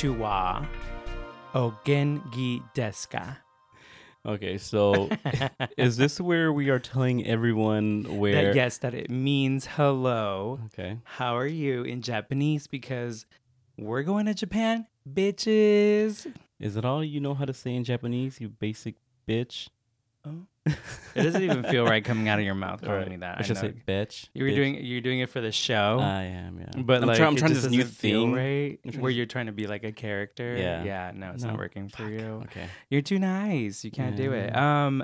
Konnichiwa. O genki desu ka? Okay, so is this where we are telling everyone where? That, yes, that it means hello. Okay. How are you in Japanese? Because we're going to Japan, bitches. Is it all you know how to say in Japanese? You basic bitch. Oh. It doesn't even feel right coming out of your mouth calling me that. I should know. say bitch. you were bitch. doing you're doing it for the show. I am, yeah. But I'm like, trying, I'm it trying just this new doesn't feel thing. right? Where you're trying to be like a character. Yeah. Yeah. No, it's No. not working for Fuck. you. Okay. You're too nice. You can't do it. Um.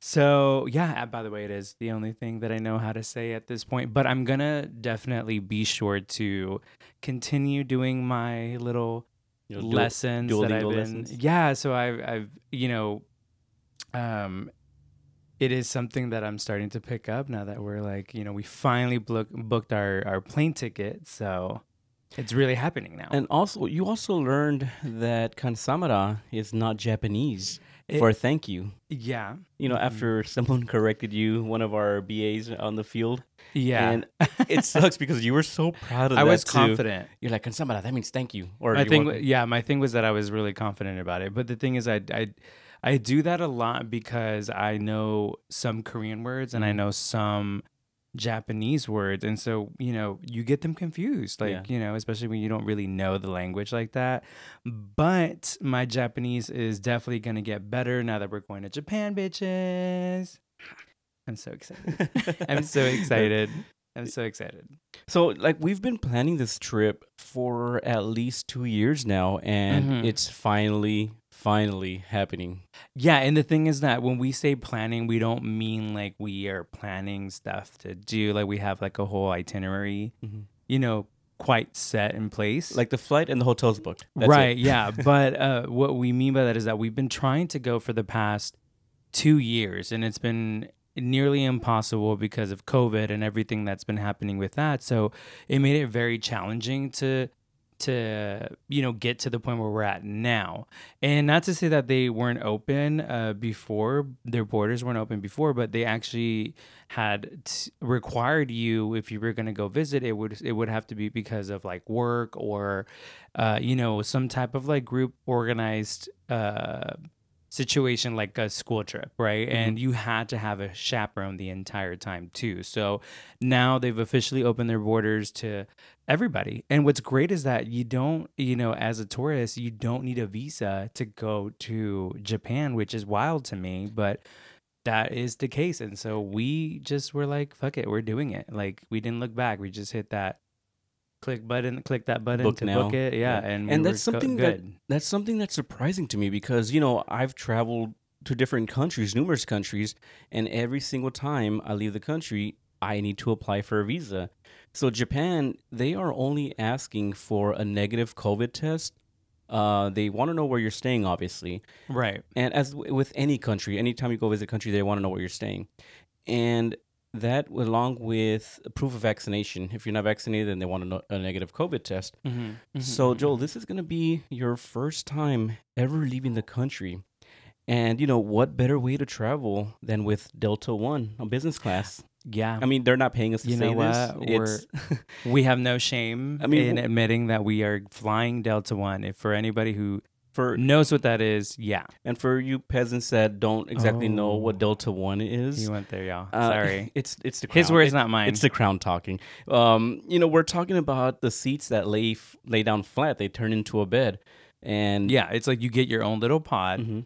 So yeah. uh, By the way, it is the only thing that I know how to say at this point. But I'm gonna definitely be sure to continue doing my little You'll do- lessons that I've Duolingo been. lessons? Yeah. So I've I've you know, um, it is something that I'm starting to pick up now that we're like you know we finally book, booked our our plane ticket. So it's really happening now. And also, you also learned that kansamara is not Japanese It- for thank you. yeah. You know, Mhm. after someone corrected you, one of our BAs on the field, Yeah. and it sucks because you were so proud of I that I was too. confident. You're like kansamara, that means thank you. Or my you're thing, welcome." yeah, my thing was that I was really confident about it. But the thing is, I, I, I do that a lot because I know some Korean words and I Mhm. know some Japanese words, and so you know you get them confused. Like Yeah. you know, especially when you don't really know the language like that. But my Japanese is definitely gonna get better now that we're going to Japan, bitches. I'm so excited. I'm so excited. I'm so excited. So, like, we've been planning this trip for at least two years now, and Mhm. it's finally, finally happening. Yeah, and the thing is that when we say planning, we don't mean like we are planning stuff to do. Like we have like a whole itinerary, Mhm. you know, quite set in place. Like the flight and the hotel's booked. That's right, yeah. But uh, what we mean by that is that we've been trying to go for the past two years, and it's been nearly impossible because of COVID and everything that's been happening with that. So it made it very challenging to to you know get to the point where we're at now. And not to say that they weren't open uh, before their borders weren't open before but they actually had t- required you if you were going to go visit it would it would have to be because of like work or uh, you know some type of like group organized uh, situation like a school trip right mm-hmm. and you had to have a chaperone the entire time too so now they've officially opened their borders to everybody. And what's great is that you don't, you know, as a tourist, you don't need a visa to go to Japan, which is wild to me, but that is the case. And so we just were like, fuck it, we're doing it. Like we didn't look back. We just hit that click button, click that button Book to now. book it. Yeah. Yeah. And, And we that's were go- something that- That's something that's surprising to me because, you know, I've traveled to different countries, numerous countries, and every single time I leave the country, I need to apply for a visa. So, Japan, they are only asking for a negative COVID test. Uh, they want to know where you're staying, obviously. right. And as w- with any country, anytime you go visit a country, they want to know where you're staying. And that, along with proof of vaccination, if you're not vaccinated, then they want to know a negative COVID test. Mm-hmm. So, Joel, this is going to be your first time ever leaving the country. And, you know, what better way to travel than with Delta One on business class? yeah. I mean, they're not paying us to You say know this. we have no shame I mean, in w- admitting that we are flying Delta One. If for anybody who for knows what that is, yeah, and for you peasants that don't exactly know what Oh. Delta One is, you went there, y'all. uh, Sorry, it's it's the his crown. words, It- not mine. It's the crown talking. Um, you know, we're talking about the seats that lay f- lay down flat; they turn into a bed, and yeah, it's like you get your own little pod. Mhm.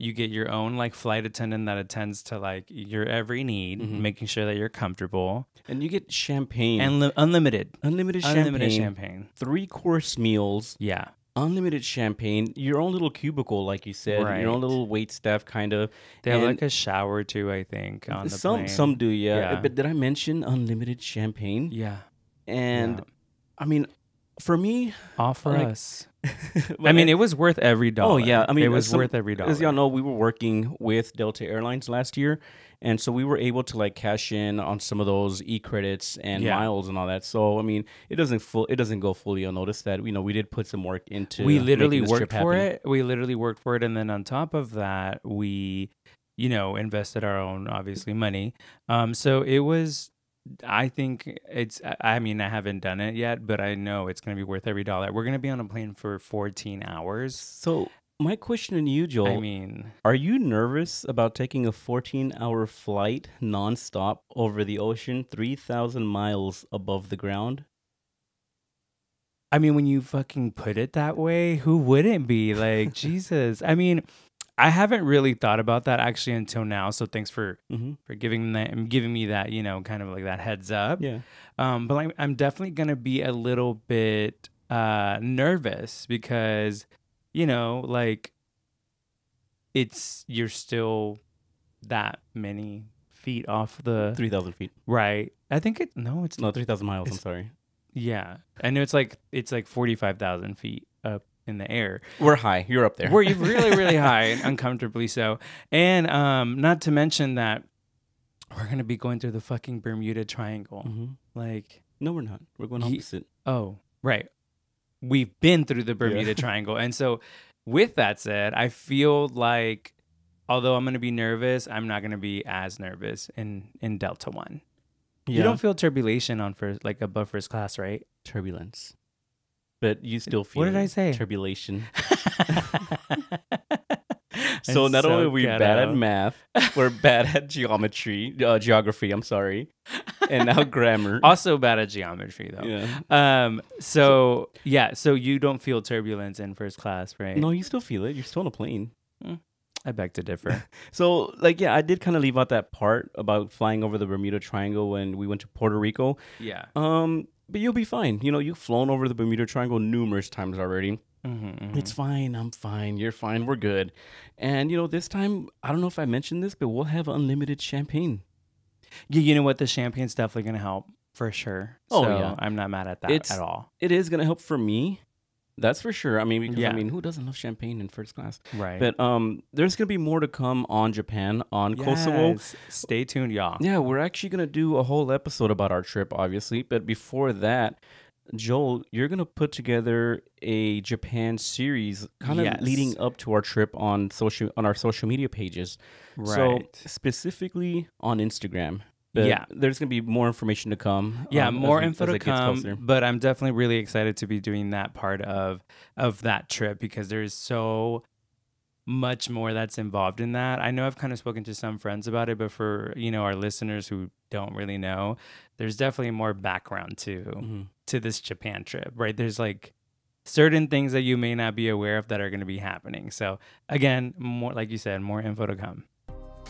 You get your own like flight attendant that attends to like your every need, Mhm. making sure that you're comfortable and you get champagne, and li- unlimited, unlimited unlimited champagne, champagne. three course meals, Yeah, unlimited champagne, your own little cubicle, like you said, your own little wait staff, kind of. they have like a shower too. I think on the some plane. some do, yeah. Yeah. But did I mention unlimited champagne? yeah, And yeah. I mean, for me, for like, us. I mean, it was worth every dollar. Oh yeah, I mean it was some- worth every dollar. As y'all know, we were working with Delta Airlines last year, and so we were able to like cash in on some of those e credits and Yeah. miles and all that. So I mean, it doesn't full it doesn't go fully unnoticed that you know we did put some work into. we literally worked for happen. it. We literally worked for it, and then on top of that, we, you know, invested our own obviously money. Um, so it was I think it's. I- I mean, I haven't done it yet, but I know it's going to be worth every dollar. We're going to be on a plane for 14 hours. So my question to you, Joel, I mean, are you nervous about taking a 14-hour flight nonstop over the ocean, 3,000 miles above the ground? I mean, when you fucking put it that way, who wouldn't be like Jesus? I mean, I haven't really thought about that actually until now. So thanks for Mm-hmm. for giving that giving me that you know kind of like that heads up. Yeah. Um, but like, I'm definitely gonna be a little bit uh nervous because you know like it's you're still that many feet off the 3,000 feet. right. I think it no, it's No, 3,000 miles. I'm sorry. yeah. I know it's like it's like forty five thousand feet up in the air. We're high. You're up there. We're really, really high and uncomfortably so. And um, not to mention that we're gonna be going through the fucking Bermuda Triangle. Mhm. Like, No, we're not. We're going opposite. oh, right. We've been through the Bermuda Triangle. And so with that said, I feel like although I'm gonna be nervous, I'm not gonna be as nervous in in Delta One. You don't feel turbulation on first like above first class, right? turbulence, but you still feel. What did I say? Turbulation. So not only so are we bad at math, we're bad at geometry, uh, geography. I'm sorry, and now grammar. also bad at geometry though. Yeah. Um. So yeah. So you don't feel turbulence in first class, right? No, you still feel it. You're still on a plane. I beg to differ. So, like, yeah, I did kind of leave out that part about flying over the Bermuda Triangle when we went to Puerto Rico. yeah. Um, but you'll be fine. You know, you've flown over the Bermuda Triangle numerous times already. Mm-hmm, It's fine. I'm fine. You're fine. We're good. And you know, this time, I don't know if I mentioned this, but we'll have unlimited champagne. yeah. You know what? The champagne's definitely gonna help for sure. Oh, So yeah. I'm not mad at that It's- at all. It is gonna help for me. That's for sure. I mean, because Yeah. I mean, who doesn't love champagne in first class? Right. But um, there's gonna be more to come on Japan on Kosovo. Stay tuned, y'all. Yeah, we're actually gonna do a whole episode about our trip, obviously. But before that, Joel, you're gonna put together a Japan series, kind of Yes. leading up to our trip on social on our social media pages. Right. So specifically on Instagram. But Yeah. there's gonna be more information to come. yeah, um, more we- info as to come. But I'm definitely really excited to be doing that part of of that trip because there's so much more that's involved in that. I know I've kind of spoken to some friends about it, but for you know our listeners who don't really know, there's definitely more background to Mhm. To this Japan trip, right? There's like certain things that you may not be aware of that are going to be happening. So again, more like you said, more info to come.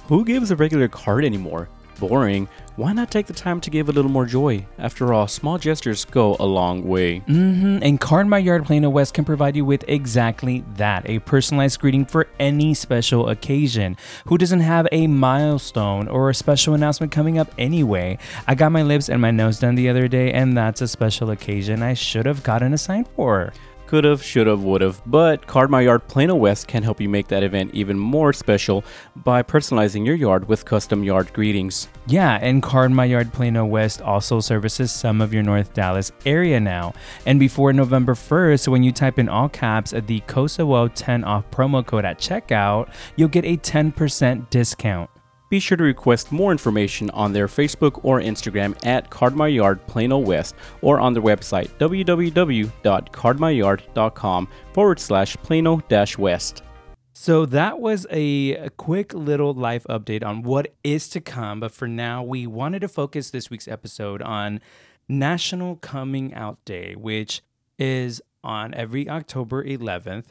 Who gives a regular card anymore? Boring. Why not take the time to give a little more joy? After all, small gestures go a long way. Mm-hmm. And Card My Yard Plano West can provide you with exactly that a personalized greeting for any special occasion. Who doesn't have a milestone or a special announcement coming up anyway? I got my lips and my nose done the other day, and that's a special occasion I should have gotten a sign for. Could've, should've, would've, but Card My Yard Plano West can help you make that event even more special by personalizing your yard with custom yard greetings. Yeah, and Card My Yard Plano West also services some of your North Dallas area now. And before November 1st, when you type in all caps the Kosovo 10 off promo code at checkout, you'll get a 10% discount. Be sure to request more information on their Facebook or Instagram at Card My Yard Plano West or on their website www.cardmyyard.com forward slash Plano West. So that was a quick little life update on what is to come. But for now, we wanted to focus this week's episode on National Coming Out Day, which is on every October 11th.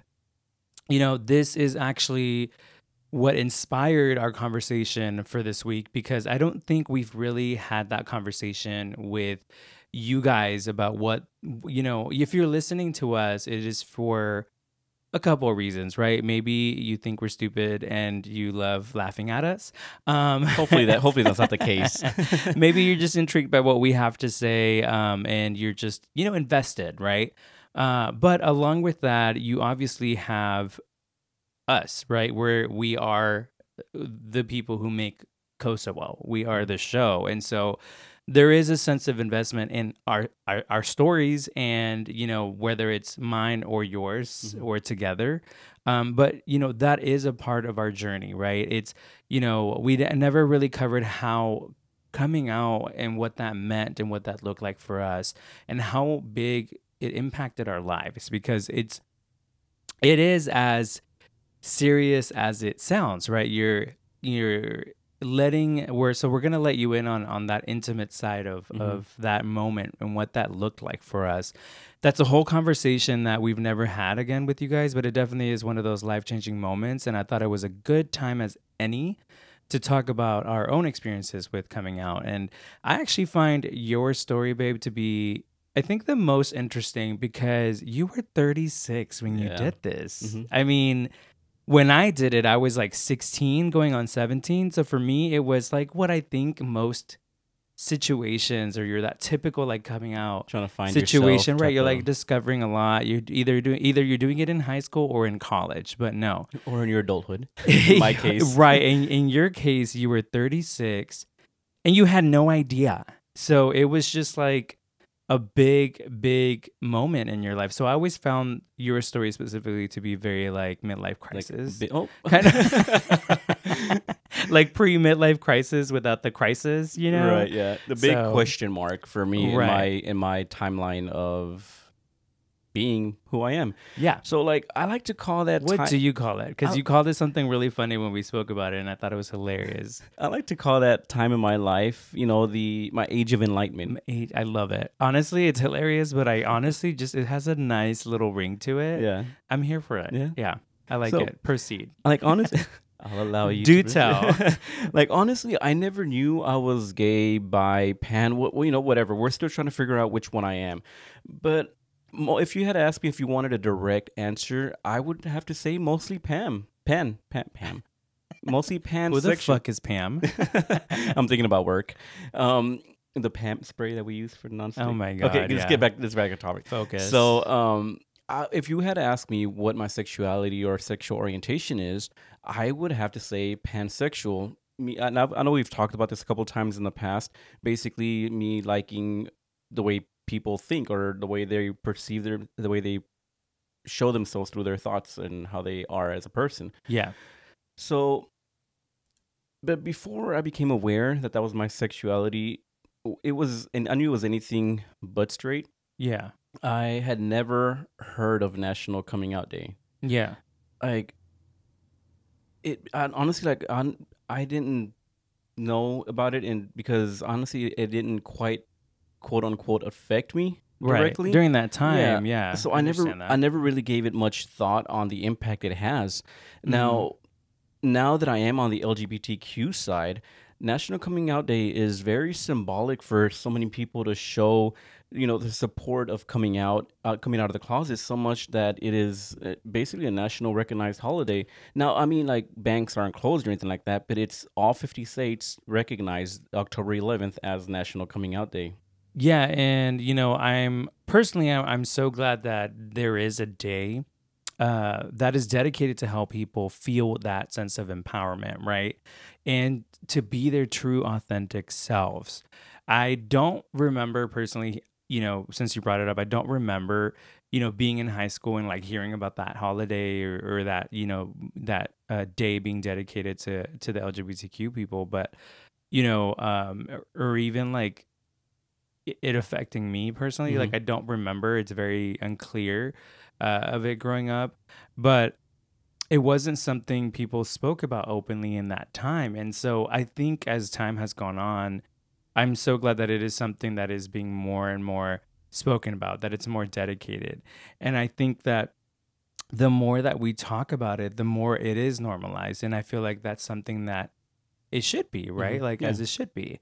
You know, this is actually what inspired our conversation for this week because I don't think we've really had that conversation with you guys about what, you know, if you're listening to us, it is for a couple of reasons, right? Maybe you think we're stupid and you love laughing at us. Um, Hopefully that hopefully that's not the case. maybe you're just intrigued by what we have to say um, and you're just you know invested right uh, but along with that you obviously have us right? Where we are the people who make kosovo. We are the show. And so there is a sense of investment in our, our our stories and you know whether it's mine or yours Mhm. or together. Um, but you know that is a part of our journey right? It's you know we never really covered how coming out and what that meant and what that looked like for us and how big it impacted our lives because it's it is as serious as it sounds, right? You're you're letting we're so we're gonna let you in on on that intimate side of Mhm. of that moment and what that looked like for us. That's a whole conversation that we've never had again with you guys, but it definitely is one of those life changing moments, and I thought it was a good time as any to talk about our own experiences with coming out. And I actually find your story, babe, to be I think the most interesting because you were 36 when you Yeah. did this. Mhm. I mean, when I did it, I was like 16 going on 17. So for me, it was like what I think most situations or you're that typical like coming out Trying to find situation, yourself right? You're like discovering a lot. You're either doing either you're doing it in high school or in college, but no. or in your adulthood. In my case, right. In in your case, you were 36 and you had no idea. So it was just like a big, big moment in your life. So I always found your story specifically to be very like midlife crisis. bi- oh, kind of like pre midlife crisis without the crisis, you know? right? Yeah, the big So- question mark for me in my in my timeline of being who I am. Yeah. So like I like to call that. What do you call it? Because you called it something really funny when we spoke about it, and I thought it was hilarious. I like to call that time in my life. You know, the my age of enlightenment. Eight- I love it. Honestly, it's hilarious, but I honestly just it has a nice little ring to it. Yeah, I'm here for it. Yeah? Yeah. I like So- it. Proceed. like honestly. I'll allow you. Do to tell. like honestly, I never knew I was gay, bi, pan. What well, you know, whatever. We're still trying to figure out which one I am. But if you had asked me if you wanted a direct answer, I would have to say mostly Pam, Pan, Pam, Pam. Mostly pan. Who the fuck is Pam? I'm thinking about work. Um, the Pam spray that we use for non-stick. Oh my god. Okay, let's yeah. get back. Let's back on topic. Focus. So, um, I, if you had asked me what my sexuality or sexual orientation is, I would have to say pansexual. Me, I know we've talked about this a couple times in the past. Basically, me liking the way people think or the way they perceive their, the way they show themselves through their thoughts and how they are as a person. yeah. So, but before I became aware that that was my sexuality, it was, and I knew it was anything but straight. Yeah. I had never heard of National Coming Out Day. Yeah. Like, it I, honestly, like, I, I didn't know about it, and because honestly, it didn't quite, quote unquote, affect me directly. Right. During that time. Yeah. yeah So I never, that. I never really gave it much thought on the impact it has. Mm-hmm. Now, now that I am on the LGBTQ side, National Coming Out Day is very symbolic for so many people to show, you know, the support of coming out, uh, coming out of the closet, so much that it is uh, basically a national recognized holiday. Now, I mean, like banks aren't closed or anything like that, but it's all 50 states recognized October 11th as National Coming Out Day. Yeah, and you know, I'm personally, I'm, so glad that there is a day uh, that is dedicated to help people feel that sense of empowerment, right? And to be their true, authentic selves. I don't remember personally, you know, since you brought it up, I don't remember, you know, being in high school and like hearing about that holiday or, or that, you know, that uh, day being dedicated to to the LGBTQ people, but you know, um, or even like it- affecting me personally. Mhm. Like I don't remember. It's very unclear uh, of it growing up, but it wasn't something people spoke about openly in that time. And so I think as time has gone on, I'm so glad that it is something that is being more and more spoken about, that it's more dedicated. And I think that the more that we talk about it, the more it is normalized. And I feel like that's something that it should be, right? Mhm. Like Yeah. as it should be.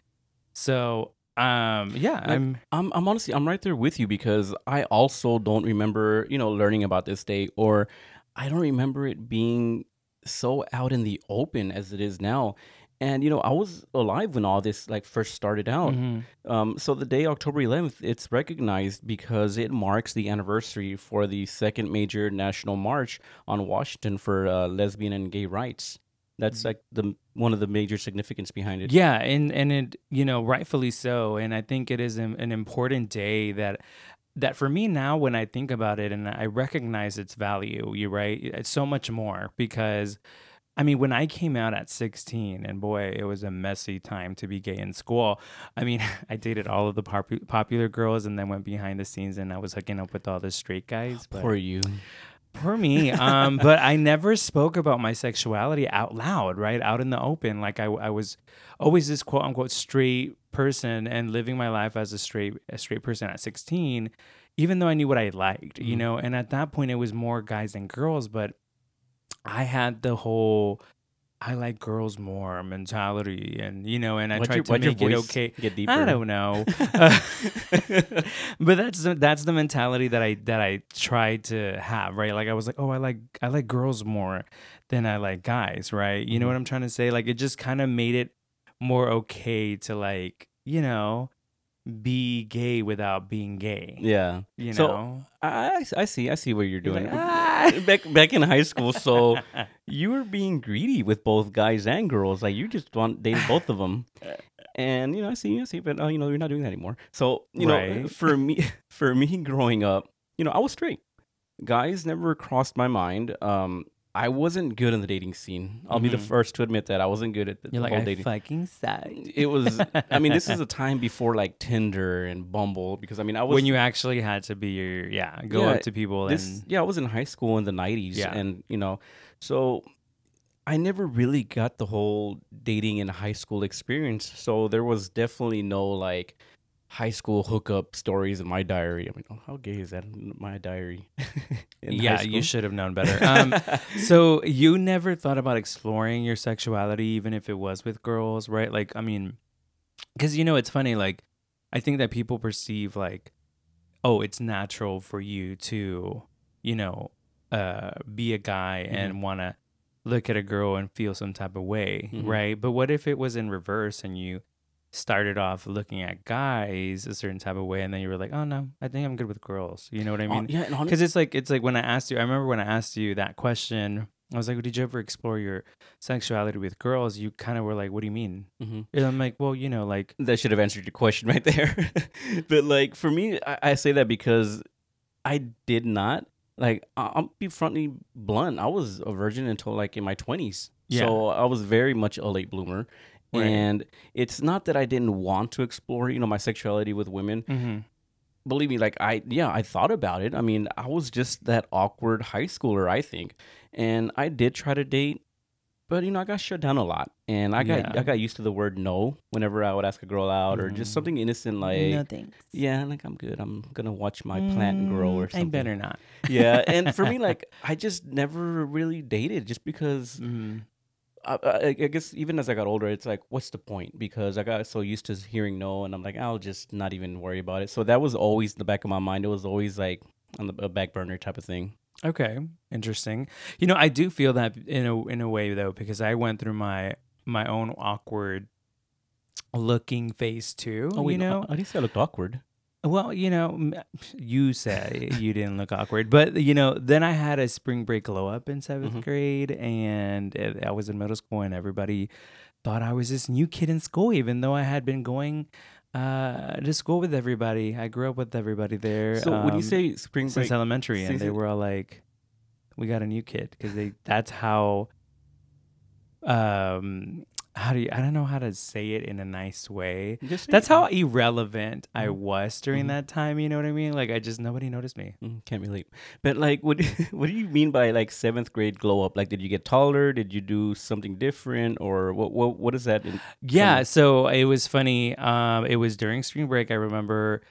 So um yeah, I'm I'm I'm honestly I'm right there with you because I also don't remember, you know, learning about this day or I don't remember it being so out in the open as it is now. And you know, I was alive when all this like first started out. Mhm. Um, so the day October 11th, it's recognized because it marks the anniversary for the second major national march on Washington for uh, lesbian and gay rights. That's mm-hmm. like the one of the major significance behind it. Yeah, and and it you know rightfully so, and I think it is an, an important day that that for me now when I think about it and I recognize its value. You're right, it's so much more because I mean, when I came out at 16, and boy, it was a messy time to be gay in school. I mean, I dated all of the popu- popular girls and then went behind the scenes and I was hooking up with all the straight guys. But Poor you. Poor me. Um, but I never spoke about my sexuality out loud, right? Out in the open. Like I, I was always this quote unquote straight person and living my life as a straight a straight person at 16, even though I knew what I liked, you Mhm. know, and at that point it was more guys than girls, but I had the whole I like girls more mentality and you know, and I Why'd tried your- to make it okay. Get deeper. I don't know. Uh, but that's the, that's the mentality that I that I tried to have, right? Like I was like, "Oh, I like I like girls more than I like guys," right? You know Mhm. what I'm trying to say? Like it just kind of made it more okay to like, you know, be gay without being gay. Yeah. You So, know? I, I see. I see what you're doing. like, "Ah." back back in high school, so you were being greedy with both guys and girls. Like you just want dated both of them. And you know, I see, I see, but uh, you know, you're not doing that anymore. So you know, for me, for me growing up, you know, I was straight. Guys never crossed my mind. Um, I wasn't good in the dating scene. I'll be the Mhm. first to admit that I wasn't good at the You're like, whole I dating. fucking suck. It was. I mean, this is a time before like Tinder and Bumble because I mean, I was when you actually had to be your yeah, go Yeah, up to people this and yeah i was in high school in the 90s Yeah. and you know so i never really got the whole dating in high school experience so there was definitely no like high school hookup stories in my diary i mean oh, how gay is that in my diary In yeah, you should have known better. Um, So you never thought about exploring your sexuality, even if it was with girls, right? Like, I mean, because you know, it's funny. Like, I think that people perceive like, oh, it's natural for you to, you know, uh, be a guy and want to look at a girl and feel some type of way, Mhm. right? But what if it was in reverse and you started off looking at guys a certain type of way, and then you were like, oh no, I think I'm good with girls. You know what I mean? yeah and hon- because it's like it's like when I asked you. I remember when I asked you that question. I was like, "Did you ever explore your sexuality with girls?" You kind of were like, "What do you mean?" Mhm. And I'm like, "Well, you know, like that should have answered your question right there. but like for me, I, I say that because I did not like. I'll be frontly blunt. I was a virgin until like in my twenties. Yeah. So I was very much a late bloomer. Right. And it's not that I didn't want to explore, you know, my sexuality with women. mm-hmm. Believe me, like I, yeah, I thought about it. I mean, I was just that awkward high schooler, I think, and I did try to date, but you know, I got shut down a lot, and I got, Yeah. I got used to the word no whenever I would ask a girl out, or just Mhm. something innocent like, no thanks. yeah, like I'm good. I'm gonna watch my plant grow or Mm, something. I better not. Yeah, and for me, like I just never really dated, just because Mm-hmm. I, I, I guess even as I got older, it's like, what's the point? Because I got so used to hearing no, and I'm like, I'll just not even worry about it. So that was always in the back of my mind. It was always like on the a back burner type of thing. Okay, interesting. You know, I do feel that in a in a way though, because I went through my my own awkward looking phase too. oh you know, at least I looked awkward. Well, you know, you say you didn't look awkward, but you know, then I had a spring break glow up in 7th Mhm. grade, and it, I was in middle school, and everybody thought I was this new kid in school, even though I had been going uh, to school with everybody. I grew up with everybody there. So when you um, say spring since break, elementary, and they were all like, "We got a new kid," because they that's how. Um, how do you? I don't know how to say it in a nice way. just That's it. how irrelevant I Mhm. was during Mhm. that time. You know what I mean? Like I just nobody noticed me. Mm, can't relate. But like, what what do you mean by like seventh grade glow up? Like, did you get taller? Did you do something different, or what? What what is that? In, Yeah. From- So it was funny. Um, it was during spring break. I remember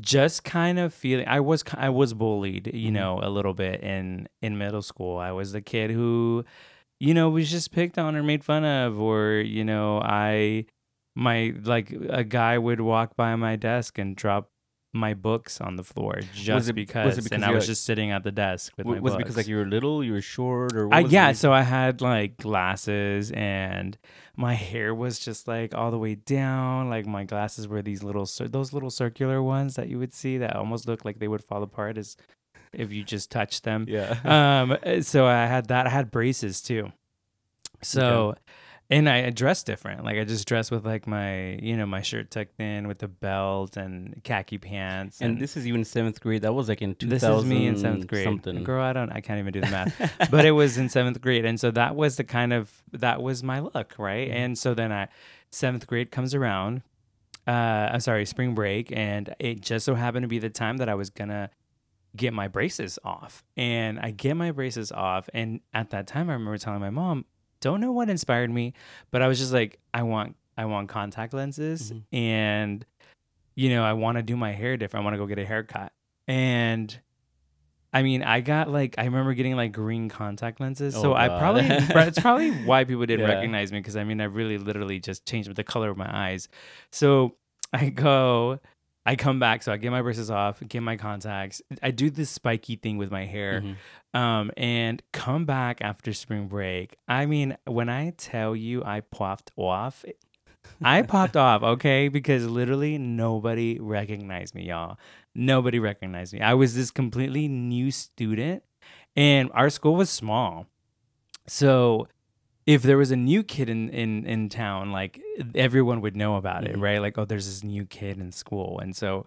just kind of feeling I was I was bullied. You Mhm. know, a little bit in in middle school. I was the kid who, you know, was just picked on or made fun of, or you know, I my like a guy would walk by my desk and drop my books on the floor just it- because, because and I was just sitting at the desk with w- my was it because like you were little, you were short, or what I yeah, so I had like glasses and my hair was just like all the way down. Like my glasses were these little those little circular ones that you would see that almost look like they would fall apart as if you just touch them. yeah. Um so I had that I had braces too. So and I dress different. Like I just dress with like my, you know, my shirt tucked in with the belt and khaki pants. And, this is even seventh grade. That was like in 2000 this is me in seventh grade. Something. Girl, I don't, I can't even do the math. but it was in seventh grade, and so that was the kind of that was my look, right? Mhm. And so then I, seventh grade comes around. Uh, I'm sorry, spring break, and it just so happened to be the time that I was gonna get my braces off, and I get my braces off, and at that time, I remember telling my mom, don't know what inspired me, but I was just like, I want, I want contact lenses, Mhm. and you know, I want to do my hair different. I want to go get a haircut, and I mean, I got like I remember getting like green contact lenses. Oh, so I probably it's probably why people didn't Yeah. recognize me because I mean I really literally just changed the color of my eyes. So I go, I come back, so I get my braces off, get my contacts. I do this spiky thing with my hair, Mhm. um, and come back after spring break. I mean, when I tell you I popped off, I popped off, okay? Because literally nobody recognized me, y'all. Nobody recognized me. I was this completely new student, and our school was small. So if there was a new kid in, in, in town, like everyone would know about it, Mhm. right? Like, oh, there's this new kid in school. And so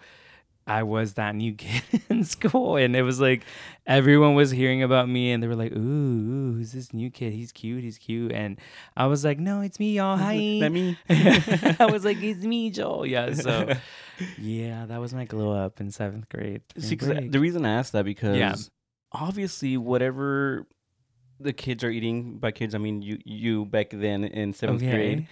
I was that new kid in school. And it was like everyone was hearing about me and they were like, ooh, ooh who's this new kid? He's cute. He's cute. And I was like, no, it's me, y'all. Hi. That me? I was like, it's me, Joel. Yeah. So, yeah, that was my glow up in seventh grade. See, the reason I asked that because Yeah. obviously whatever the kids are eating by kids, I mean you you back then in seventh grade,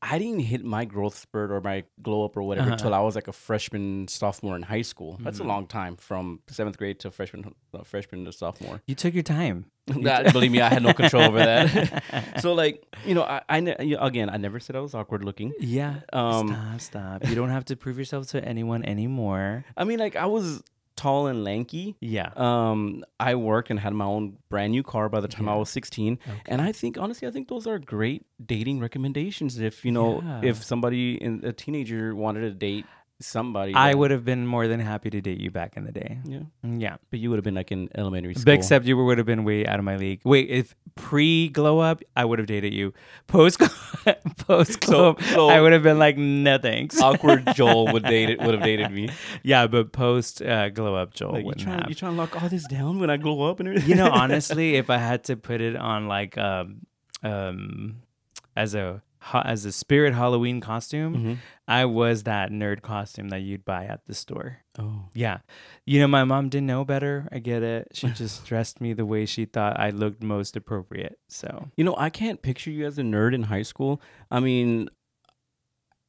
I didn't hit my growth spurt or my glow up or whatever Uh-huh. until I was like a freshman, sophomore in high school. That's a Mhm. long time from seventh grade to freshman, uh, freshman to sophomore. You took your time. that, believe me, I had no control over that. so like you know, I, I ne- again, I never said I was awkward looking. yeah. Um, stop, stop. You don't have to prove yourself to anyone anymore. I mean, like I was tall and lanky. Yeah. Um, I worked and had my own brand new car by the time I was 16. Okay. And I think honestly, I think those are great dating recommendations. If you know, Yeah. if somebody in a teenager wanted to date somebody, I would have been more than happy to date you back in the day. yeah. Yeah. But you would have been like in elementary school. But except you would have been way out of my league. Wait, if pre glow up, I would have dated you. Post post glow up, so- I would have been like, no thanks. awkward Joel would date it would have dated me. yeah, but post uh, glow up, Joel Like you wouldn't trying have. you trying to lock all this down when I glow up and everything. you know, honestly, if I had to put it on like um um as a ha- as a spirit Halloween costume, Mhm. I was that nerd costume that you'd buy at the store. Oh. Yeah. You know, my mom didn't know better. I get it. She just dressed me the way she thought I looked most appropriate. So, You know, I can't picture you as a nerd in high school. I mean,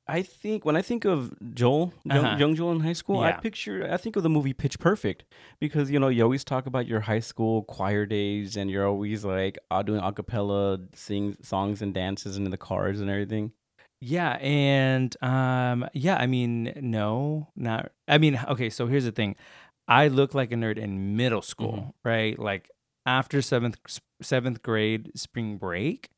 I think when I think of Joel, young, Uh-huh. young Joel in high school, I picture, I think of the movie Pitch Perfect because, you know, you always talk about your high school choir days and you're always like doing a cappella, sing songs and dances and in the cars and everything. yeah, and um yeah, I mean, no, not I mean, okay, so here's the thing. I look like a nerd in middle school, Mhm. right? Like after 7th 7th grade spring break,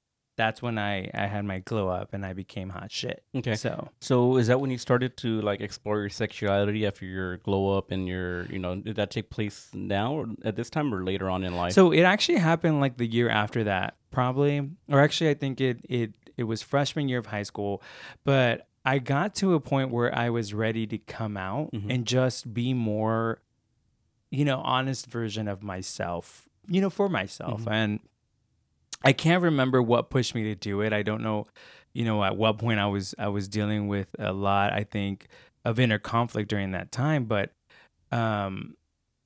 that's when I I had my glow up and I became hot shit. Okay. So, So is that when you started to like explore your sexuality after your glow up and your, you know, did that take place now or at this time or later on in life? So it actually happened like the year after that, probably, or actually, I think it it it was freshman year of high school, but I got to a point where I was ready to come out Mhm. and just be more, you know, honest version of myself, you know, for myself, Mhm. and I can't remember what pushed me to do it. I don't know, you know, at what point I was I was dealing with a lot. I think of inner conflict during that time, but um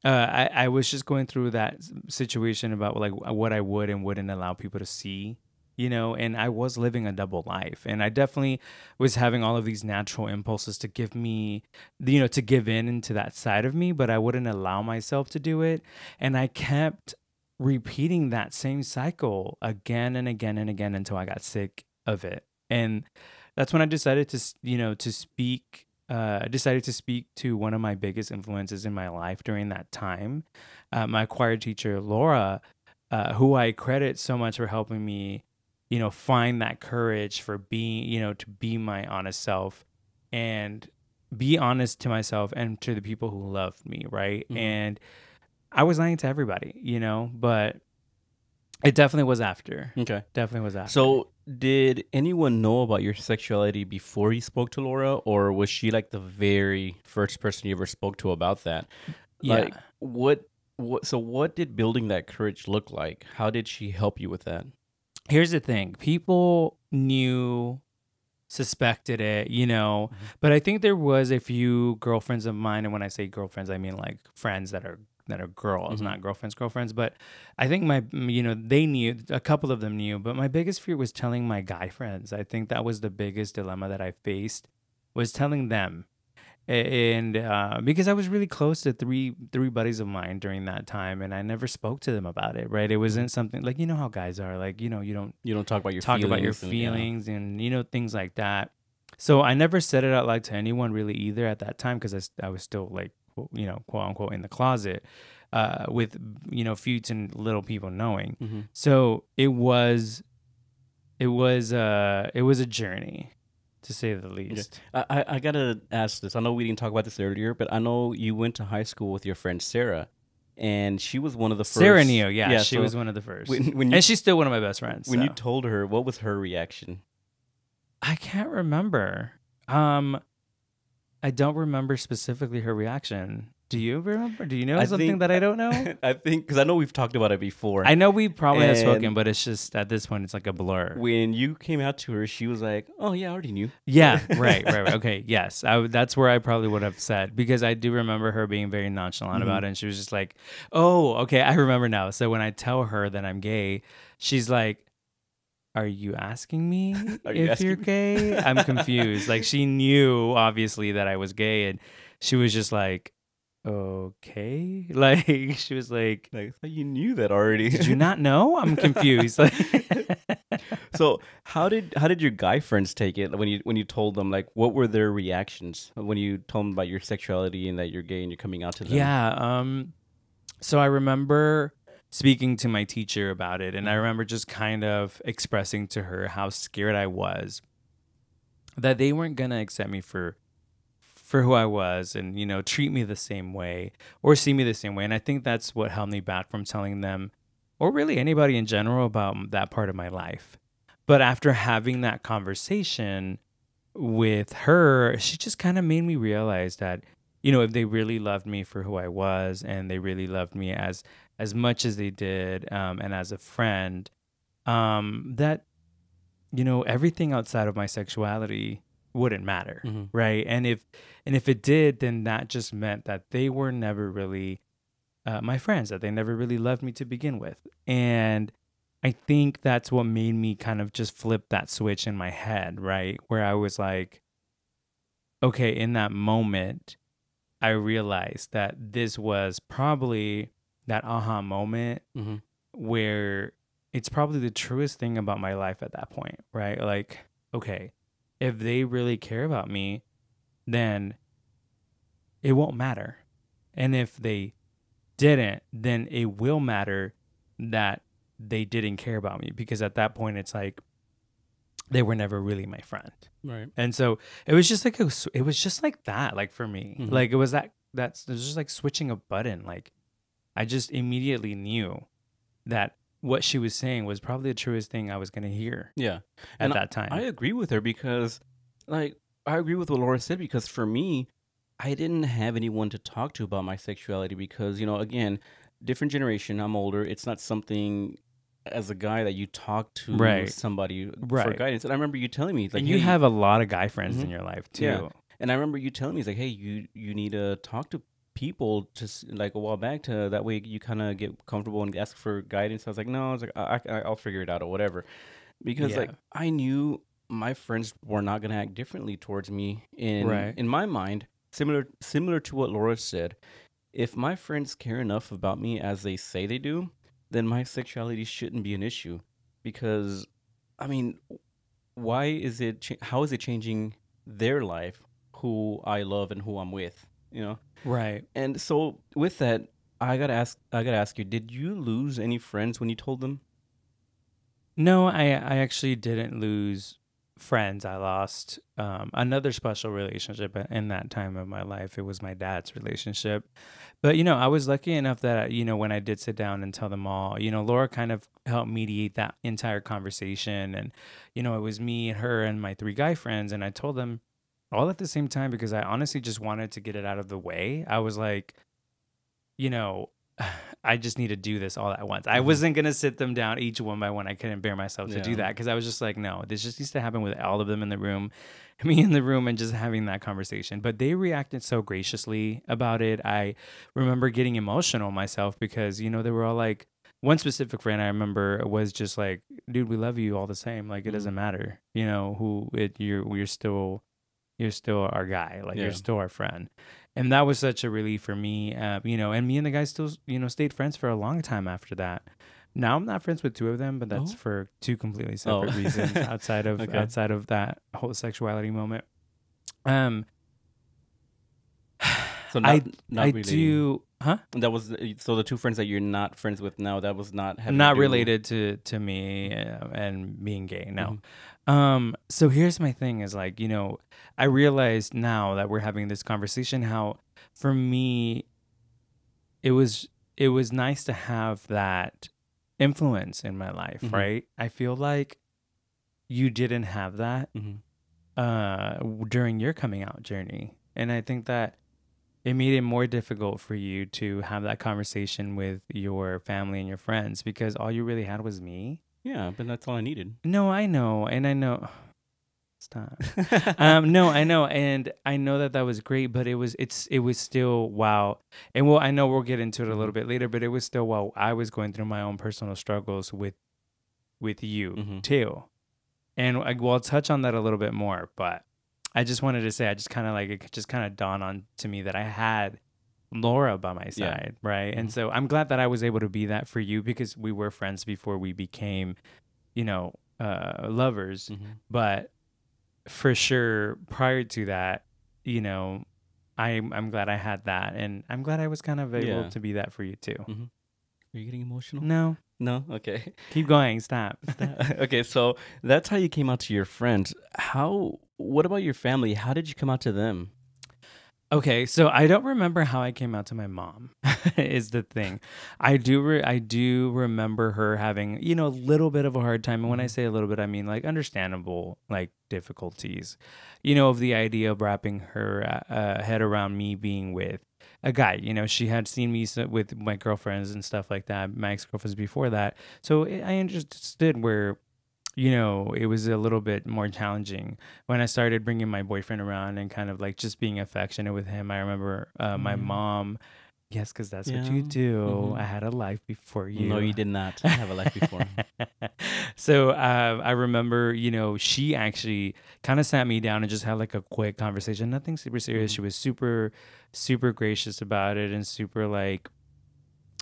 uh, I, I was just going through that situation about like what I would and wouldn't allow people to see, you know, and I was living a double life. And I definitely was having all of these natural impulses to give me, you know, to give in into that side of me, but I wouldn't allow myself to do it. And I kept repeating that same cycle again and again and again until I got sick of it. And that's when I decided to, you know, to speak uh, I decided to speak to one of my biggest influences in my life during that time, uh, my choir teacher Laura, uh, who I credit so much for helping me, you know, find that courage for being, you know, to be my honest self and be honest to myself and to the people who loved me, right? Mhm. And I was lying to everybody, you know, but It definitely was after. Okay. Definitely was after. So, did anyone know about your sexuality before you spoke to Laura, or was she like the very first person you ever spoke to about that? yeah. Like, what, what? So, what did building that courage look like? How did she help you with that? here's the thing people knew suspected it you know Mhm. but i think there was a few girlfriends of mine and when i say girlfriends i mean like friends that are that are girls Mhm. not girlfriends girlfriends but i think my you know they knew a couple of them knew but my biggest fear was telling my guy friends i think that was the biggest dilemma that i faced was telling them and uh, because I was really close to three three buddies of mine during that time, and I never spoke to them about it. Right? It wasn't something like you know how guys are. Like you know you don't You don't talk about your talk feelings about your and- yeah. feelings and you know things like that. So I never said it out loud to anyone really either at that time because I was still like you know quote unquote in the closet uh, with you know few and little people knowing. Mhm. So it was it was uh it was a journey to say the least. I, I I gotta ask this. I know we didn't talk about this earlier, but I know you went to high school with your friend Sarah, and she was one of the first. Sarah Neo, yeah, she so was one of the first, When, when you and she's still one of my best friends. when you told her, what was her reaction? I can't remember. Um, I don't remember specifically her reaction. Do you remember? Do you know I something think- that I don't know? I think because I know we've talked about it before. I know we probably have spoken, but it's just at this point it's like a blur. when you came out to her, she was like, "Oh yeah, I already knew." yeah, right, right, right. Okay, yes, I, that's where I probably would have said because I do remember her being very nonchalant Mhm. about it, and she was just like, "Oh, okay, I remember now." So when I tell her that I'm gay, she's like. Are you asking me you if asking you're me?" gay? I'm confused. like she knew obviously that I was gay, and she was just like, "Okay." Like she was like, Like, you knew that already. "Did you not know?" I'm confused. Like, so how did how did your guy friends take it when you when you told them like what were their reactions when you told them about your sexuality and that you're gay and you're coming out to them? Yeah. Um, so I remember speaking to my teacher about it, and I mm-hmm. remember just kind of expressing to her how scared I was that they weren't gonna accept me for for who I was and you know treat me the same way or see me the same way and I think that's what held me back from telling them or really anybody in general about that part of my life. But after having that conversation with her she just kind of made me realize that you know if they really loved me for who I was and they really loved me as as much as they did um, and as a friend um, that you know everything outside of my sexuality wouldn't matter Mhm. right? And if and if it did then that just meant that they were never really uh, my friends that they never really loved me to begin with. And i think that's what made me kind of just flip that switch in my head right? Where i was like okay in that moment i realized that this was probably that aha moment Mhm. where it's probably the truest thing about my life at that point, right? Like, okay, if they really care about me, then it won't matter. And if they didn't, then it will matter that they didn't care about me because at that point it's like they were never really my friend. Right. And so it was just like a, s- it was just like that, like for me, Mhm. like it was that that's it was just like switching a button. Like I just immediately knew that what she was saying was probably the truest thing I was gonna hear Yeah. at And that time. I agree with her because, like, I agree with what Laura said because for me, I didn't have anyone to talk to about my sexuality because, you know, again, different generation. I'm older. It's not something as a guy that you talk to Right. somebody for guidance. And I remember you telling me, like, and you hey- have a lot of guy friends in Mhm. your life too. Yeah. and I remember you telling me, it's like, hey, you you need to talk to people just like a while back to that way you kind of get comfortable and ask for guidance. I was like, no, I was like, I, I, I'll figure it out or whatever, because like I knew my friends were not gonna act differently towards me in Right. in my mind. Similar similar to what Laura said, if my friends care enough about me as they say they do, then my sexuality shouldn't be an issue, because I mean, why is it? How is it changing their life? Who I love and who I'm with, you know. Right. And so with that, I gotta ask. I gotta ask you: Did you lose any friends when you told them? No, I I actually didn't lose friends, I lost um, another special relationship in that time of my life. It was my dad's relationship. But, you know, I was lucky enough that, you know, when I did sit down and tell them all, you know, Laura kind of helped mediate that entire conversation. And, you know, it was me and her and my three guy friends. And I told them all at the same time because I honestly just wanted to get it out of the way. I was like, you know, I just need to do this all at once. I Mhm. wasn't gonna sit them down each one by one. I couldn't bear myself to do that because I was just like, no, this just needs to happen with all of them in the room, me in the room, and just having that conversation. But they reacted so graciously about it. I remember getting emotional myself because you know they were all like, one specific friend I remember was just like, dude, we love you all the same. Like it Mhm. doesn't matter, you know who it you're. You're still, you're still our guy. Like Yeah. you're still our friend and that was such a relief for me uh, you know and me and the guys still you know stayed friends for a long time after that now i'm not friends with two of them but that's Oh. for two completely Oh. separate reasons outside of Okay. outside of that whole sexuality moment um So not, I- not i do huh That was so the two friends that you're not friends with now. That was not not to related to to me uh, and being gay no Mm-hmm. um so here's my thing is like you know i realized now that we're having this conversation how for me it was it was nice to have that influence in my life Mhm. right i feel like you didn't have that Mhm. uh during your coming out journey and i think that it made it more difficult for you to have that conversation with your family and your friends because all you really had was me Yeah, but that's all I needed. no i know and i know stop um no i know and i know that that was great but it was it's it was still wow and well i know we'll get into it a little Mhm. bit later but it was still while i was going through my own personal struggles with with you Mhm. too and I, well, I'll touch on that a little bit more but i just wanted to say i just kind of like it just kind of dawned on to me that i had laura by my Yeah. side right and Mhm. so i'm glad that i was able to be that for you because we were friends before we became you know uh lovers Mhm. but for sure prior to that you know i'm i'm glad i had that and i'm glad i was kind of able Yeah. to be that for you too Are you getting emotional? no No. Okay. keep going stop okay. So that's how you came out to your friend. How? What about your family? How did you come out to them? okay so i don't remember how i came out to my mom is the thing i do re- i do remember her having you know a little bit of a hard time and when i Mhm. say a little bit i mean like understandable like difficulties you know of the idea of wrapping her uh, uh, head around me being with a guy you know she had seen me with my girlfriends and stuff like that my ex-girlfriends before that so i I understood where you know it was a little bit more challenging when i started bringing my boyfriend around and kind of like just being affectionate with him i remember uh, my Mm. mom yes because that's what you Yeah. do Mhm. i had a life before you No, you did not have a life before. so uh, I remember, you know, she actually kind of sat me down and just had like a quick conversation. Nothing super serious. Mhm. She was super, super gracious about it and super like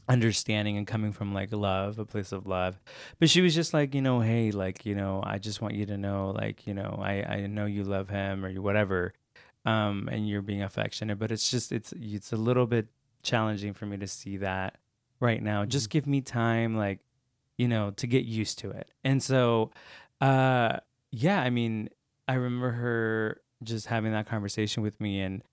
understanding and coming from like love, a place of love. But she was just like, you know, hey, like, you know, I just want you to know, like, you know, I I know you love him or you whatever, um, and you're being affectionate. But it's just it's it's a little bit challenging for me to see that right now. Just give me time, like you know, to get used to it. And so, uh, yeah, I mean, I remember her just having that conversation with me and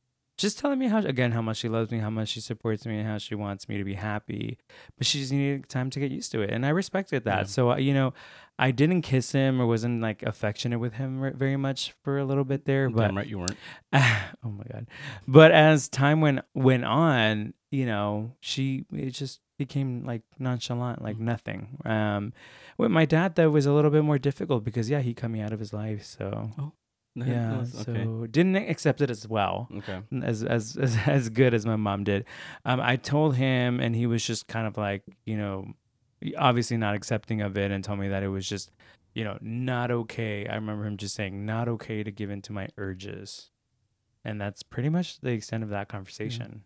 just telling me how, again, how much she loves me, how much she supports me, and how she wants me to be happy. But she just needed time to get used to it. And I respected that. Yeah. So, uh, you know, I didn't kiss him or wasn't like affectionate with him very much for a little bit there. But Damn right you weren't. oh my god but as time went went on you know she it just became like nonchalant like Mhm. nothing um with my dad that was a little bit more difficult because yeah he cut me out of his life so No, yeah no, so okay. didn't accept it as well Okay. as, as as as good as my mom did um i told him and he was just kind of like you know obviously not accepting of it and told me that it was just you know not okay i remember him just saying not okay to give in to my urges and that's pretty much the extent of that conversation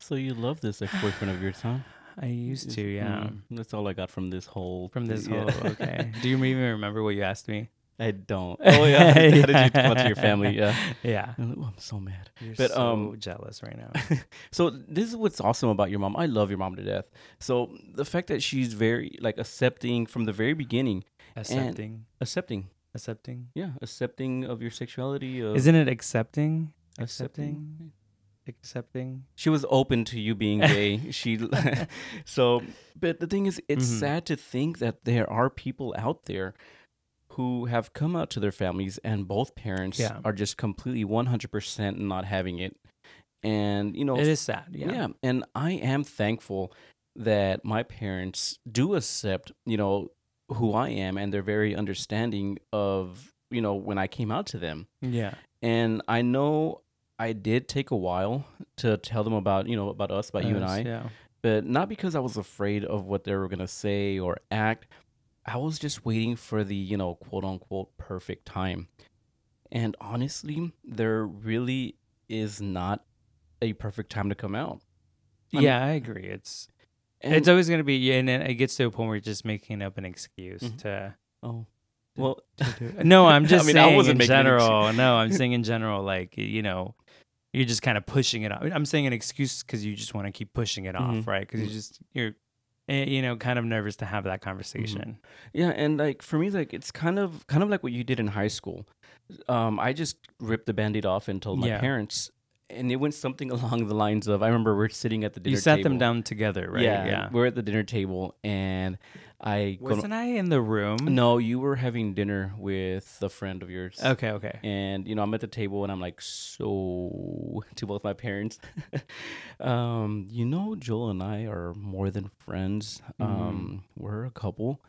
So you love this ex-boyfriend of yours, huh? i used to yeah Mm, that's all I got from this whole. from this yeah. whole okay do you even remember what you asked me I don't. Oh yeah. How did you come to your family? Yeah. yeah Oh, I'm so mad. you're But, so um, jealous right now So this is what's awesome about your mom. I love your mom to death. So the fact that she's very like accepting from the very beginning, accepting accepting, Accepting. Yeah, accepting of your sexuality. Of Isn't it accepting? accepting? Accepting. She was open to you being gay. she so, but the thing is, it's Mhm. sad to think that there are people out there who have come out to their families and both parents Yeah. are just completely 100% not having it. And you know, It is sad. Yeah. yeah. and I am thankful that my parents do accept, you know, who I am and they're very understanding of, you know, when I came out to them. Yeah. And I know I did take a while to tell them about, you know, about us, about you and I, Yeah. but not because I was afraid of what they were going to say or act. I was just waiting for the, you know, quote unquote perfect time. And honestly, there really is not a perfect time to come out. I mean- yeah, I agree. It's it's always gonna be, yeah, and then it gets to a point where you're just making up an excuse Mhm. to. oh, well, No, I'm just I mean, I saying wasn't in making an ex- general. no, I'm saying in general, like you know, you're just kind of pushing it off. I'm saying an excuse because you just want to keep pushing it off, Mhm. right? Because you just you're, you know, kind of nervous to have that conversation. Yeah, and like for me, like it's kind of kind of like what you did in high school. Um, I just ripped the band-aid off and told my Yeah. parents, and it went something along the lines of, I remember we're sitting at the dinner table. You sat table. them down together, right? Yeah, Yeah. we're at the dinner table, and I Wasn't I in the room? no, you were having dinner with a friend of yours. Okay. Okay. And you know, I'm at the table and I'm like, so to both my parents, um, you know, Joel and I are more than friends. Mm-hmm. Um, we're a couple,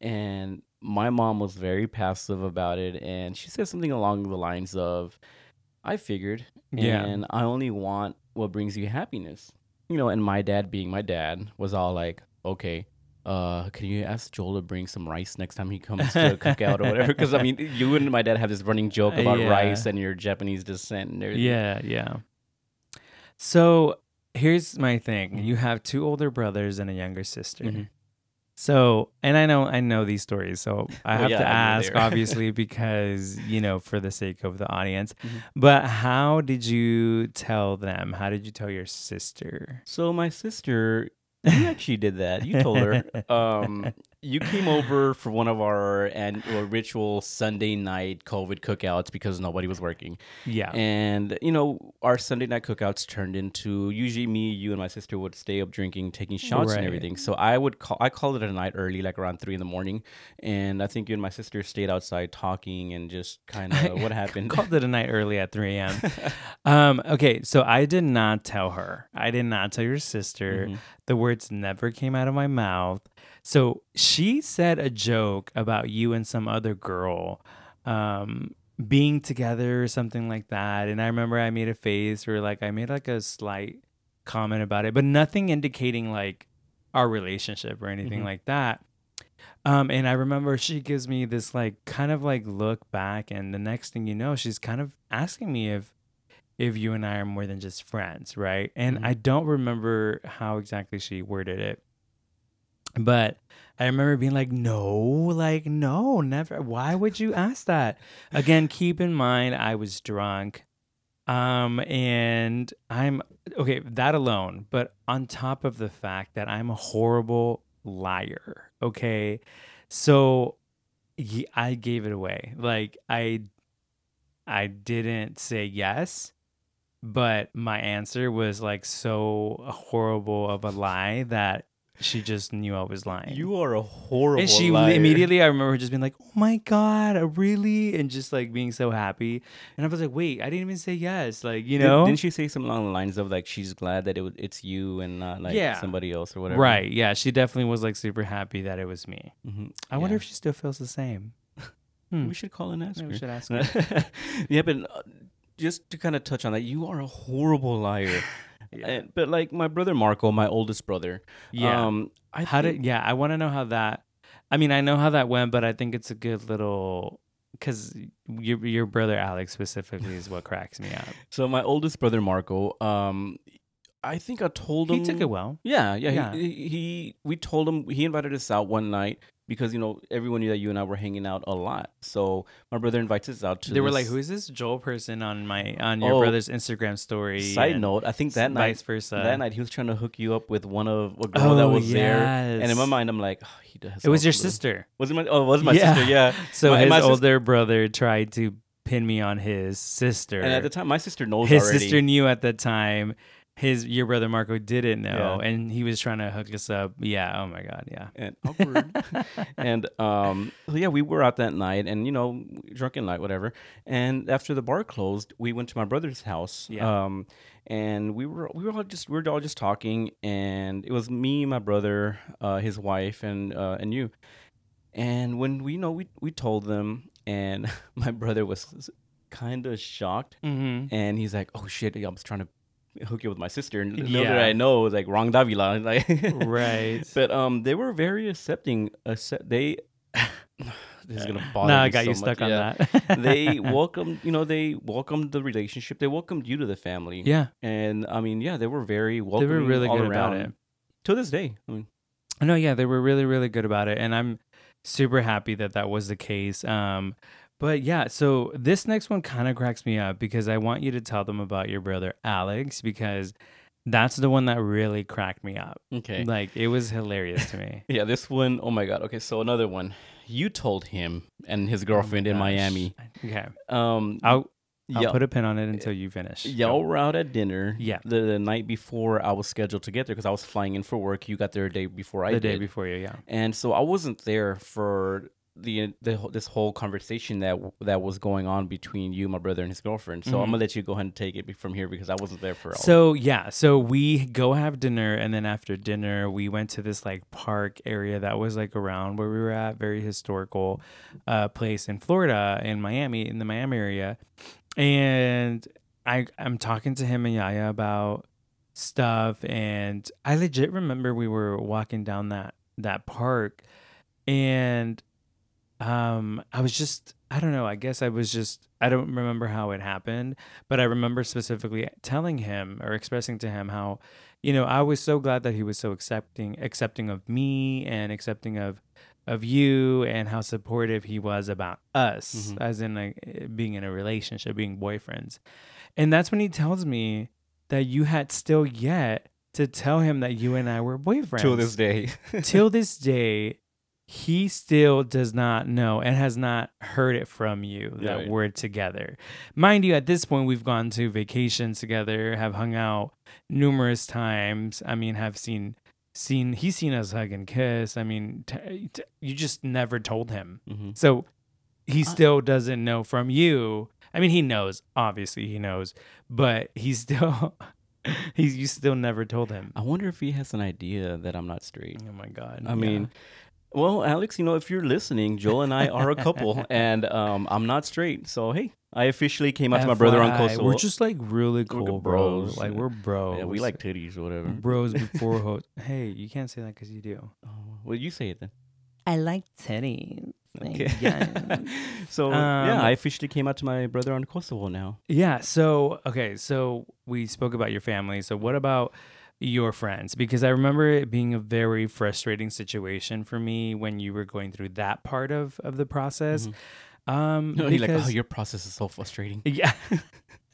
and my mom was very passive about it, and she said something along the lines of, "I figured, Yeah. and I only want what brings you happiness." You know, and my dad, being my dad, was all like, "Okay." Uh, can you ask Joel to bring some rice next time he comes to a cookout or whatever? Because I mean, you and my dad have this running joke about yeah. rice and your Japanese descent and everything. Yeah, yeah. So here's my thing: you have two older brothers and a younger sister. Mhm. So, and I know I know these stories, so I Well, have yeah, to ask, obviously, because you know, for the sake of the audience. Mhm. But how did you tell them? How did you tell your sister? So my sister, you actually did that. You told her. Um, you came over for one of our annual ritual Sunday night COVID cookouts because nobody was working, Yeah, and you know our Sunday night cookouts turned into usually me, you, and my sister would stay up drinking, taking shots Right. and everything. So I would call. I called it a night early, like around three in the morning, and I think you and my sister stayed outside talking and just kind of what happened. called it a night early at 3 a.m. um, okay, so I did not tell her. I did not tell your sister. Mhm. The words never came out of my mouth. So she said a joke about you and some other girl um, being together or something like that. And I remember I made a face or like I made like a slight comment about it, but nothing indicating like our relationship or anything Mhm. like that. Um, and I remember she gives me this like kind of like look back, and the next thing you know, she's kind of asking me if if you and I are more than just friends, right? And Mhm. I don't remember how exactly she worded it. But I remember being like, no, like, no, never. Why would you ask that? Again, keep in mind, I was drunk. Um, and I'm okay, that alone, but on top of the fact that I'm a horrible liar, okay? So I gave it away. Like, I I didn't say yes, but my answer was like so horrible of a lie that she just knew I was lying. You are a horrible. and she liar. immediately, I remember just being like, "Oh my god, really?" and just like being so happy. And I was like, "Wait, I didn't even say yes." Like you know, Didn't she say something along the lines of like she's glad that it w- it's you and not like Yeah. somebody else or whatever? right? Yeah, she definitely was like super happy that it was me. hmm I wonder if she still feels the same. Hmm. we should call and ask Maybe we should ask her. yeah, but uh, just to kind of touch on that, you are a horrible liar. Yeah. And- but like my brother Marco, my oldest brother. Yeah. Um, I how think, did? Yeah, I want to know how that. I mean, I know how that went, but I think it's a good little because your your brother Alex specifically is what cracks me up. so my oldest brother Marco. Um, I think I told him He took it well. Yeah, yeah. Yeah. He, he, he we told him he invited us out one night because you know everyone knew that you and I were hanging out a lot. So my brother invites us out to. They were like, "Who is this Joel person on my on your Oh, brother's Instagram story?" Side note, I think that night, vice versa. that night he was trying to hook you up with one of a girl that Oh, was there, and in my mind I'm like, oh, he does. it was your sister. Was it my? Oh, it was my Yeah. sister. Yeah. So My- his my older brother tried to pin me on his sister. And at the time, my sister knows his already. sister knew at the time. His your brother Marco didn't know, Yeah. and he was trying to hook us up. Yeah. Oh my god. Yeah. and awkward. and um, yeah, we were out that night, and you know, drunken night, whatever. And after the bar closed, we went to my brother's house. Yeah. Um, and we were we were all just we were all just talking, and it was me, my brother, uh, his wife, and uh, and you. And when we you know we we told them, and my brother was kind of shocked, Mm-hmm. and he's like, "Oh shit, I was trying to." Hook you up with my sister, and little did I know it was like wrong Davila, like Right. but um, they were very accepting. Accept they. this is gonna bother. no, I got so you much, stuck on yeah. that. they welcomed, you know, they welcomed the relationship. They welcomed you to the family. yeah, and I mean, yeah, they were very welcoming. they were really all good around. about it. To this day, I mean, No, yeah, they were really, really good about it, and I'm super happy that that was the case. Um, but yeah, so this next one kind of cracks me up because I want you to tell them about your brother Alex because that's the one that really cracked me up. okay, Like it was hilarious to me. yeah, this one, oh my god. Okay, so another one. You told him and his girlfriend Oh in. Miami. Okay, Um, I'll I'll y'all- put a pin on it until you finish. Y'all Go. were out at dinner. Yeah. The, the night before I was scheduled to get there because I was flying in for work. You got there a day before I the did. day before you, yeah. and so I wasn't there for the the this whole conversation that that was going on between you, my brother, and his girlfriend. So I'm Mhm. gonna let you go ahead and take it from here because I wasn't there for all. So yeah, so we go have dinner, and then after dinner, we went to this like park area that was like around where we were at, very historical uh, place in Florida, in Miami, in the Miami area, and I I'm talking to him and Yaya about stuff, and I legit remember we were walking down that that park, and um I was just I don't know, I guess I was just I don't remember how it happened, but I remember specifically telling him or expressing to him how you know, I was so glad that he was so accepting accepting of me and accepting of of you and how supportive he was about us Mhm. as in like being in a relationship, being boyfriends. And that's when he tells me that you had still yet to tell him that you and I were boyfriends till this day, till this day, he still does not know and has not heard it from you that Right. we're together. Mind you, at this point, we've gone to vacations together, have hung out numerous times. I mean, have seen seen he's seen us hug and kiss. I mean, t- t- you just never told him, hmm so he I- still doesn't know from you. I mean, he knows, obviously, he knows, but he's still. He's you still never told him. I wonder if he has an idea that I'm not straight. Oh my god! I yeah. mean, well, Alex, you know, if you're listening, Joel and I are a couple, and um, I'm not straight. So hey, I officially came out to my brother on FYI, Kosovo. We're just like really We're cool bros. bros. Like we're bros. yeah, we like titties or whatever. bros before ho- Hey, you can't say that because you do. Oh, well, you say it then. I like titties. Okay. so yeah, Um, I officially came out to my brother on Kosovo now. Yeah. So okay. So we spoke about your family. So what about your friends? Because I remember it being a very frustrating situation for me when you were going through that part of of the process. Um, No, you're like, oh, your process is so frustrating. Yeah.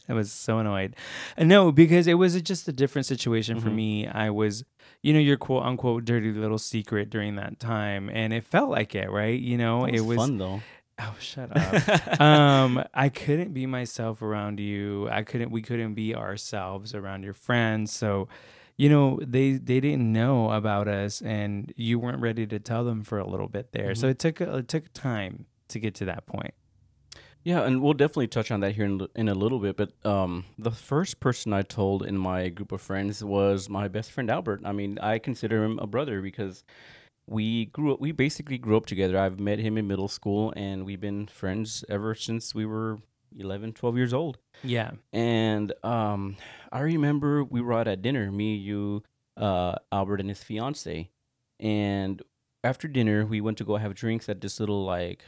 I was so annoyed. Uh, No, because it was just a different situation for Mhm. me. I was, you know, your quote unquote dirty little secret during that time. And it felt like it, right? You know, That it was fun though. Oh, shut up. um, I couldn't be myself around you. I couldn't we couldn't be ourselves around your friends. So, you know, they they didn't know about us and you weren't ready to tell them for a little bit there. So Mhm. it took it took time to get to that point. Yeah, and we'll definitely touch on that here in, in a little bit. But um, the first person I told in my group of friends was my best friend Albert. I mean, I consider him a brother because we grew up. We basically grew up together. I've met him in middle school, and we've been friends ever since we were 11, 12 years old. Yeah. And um, I remember we were out at dinner, me, you, uh, Albert, and his fiance. And after dinner, we went to go have drinks at this little like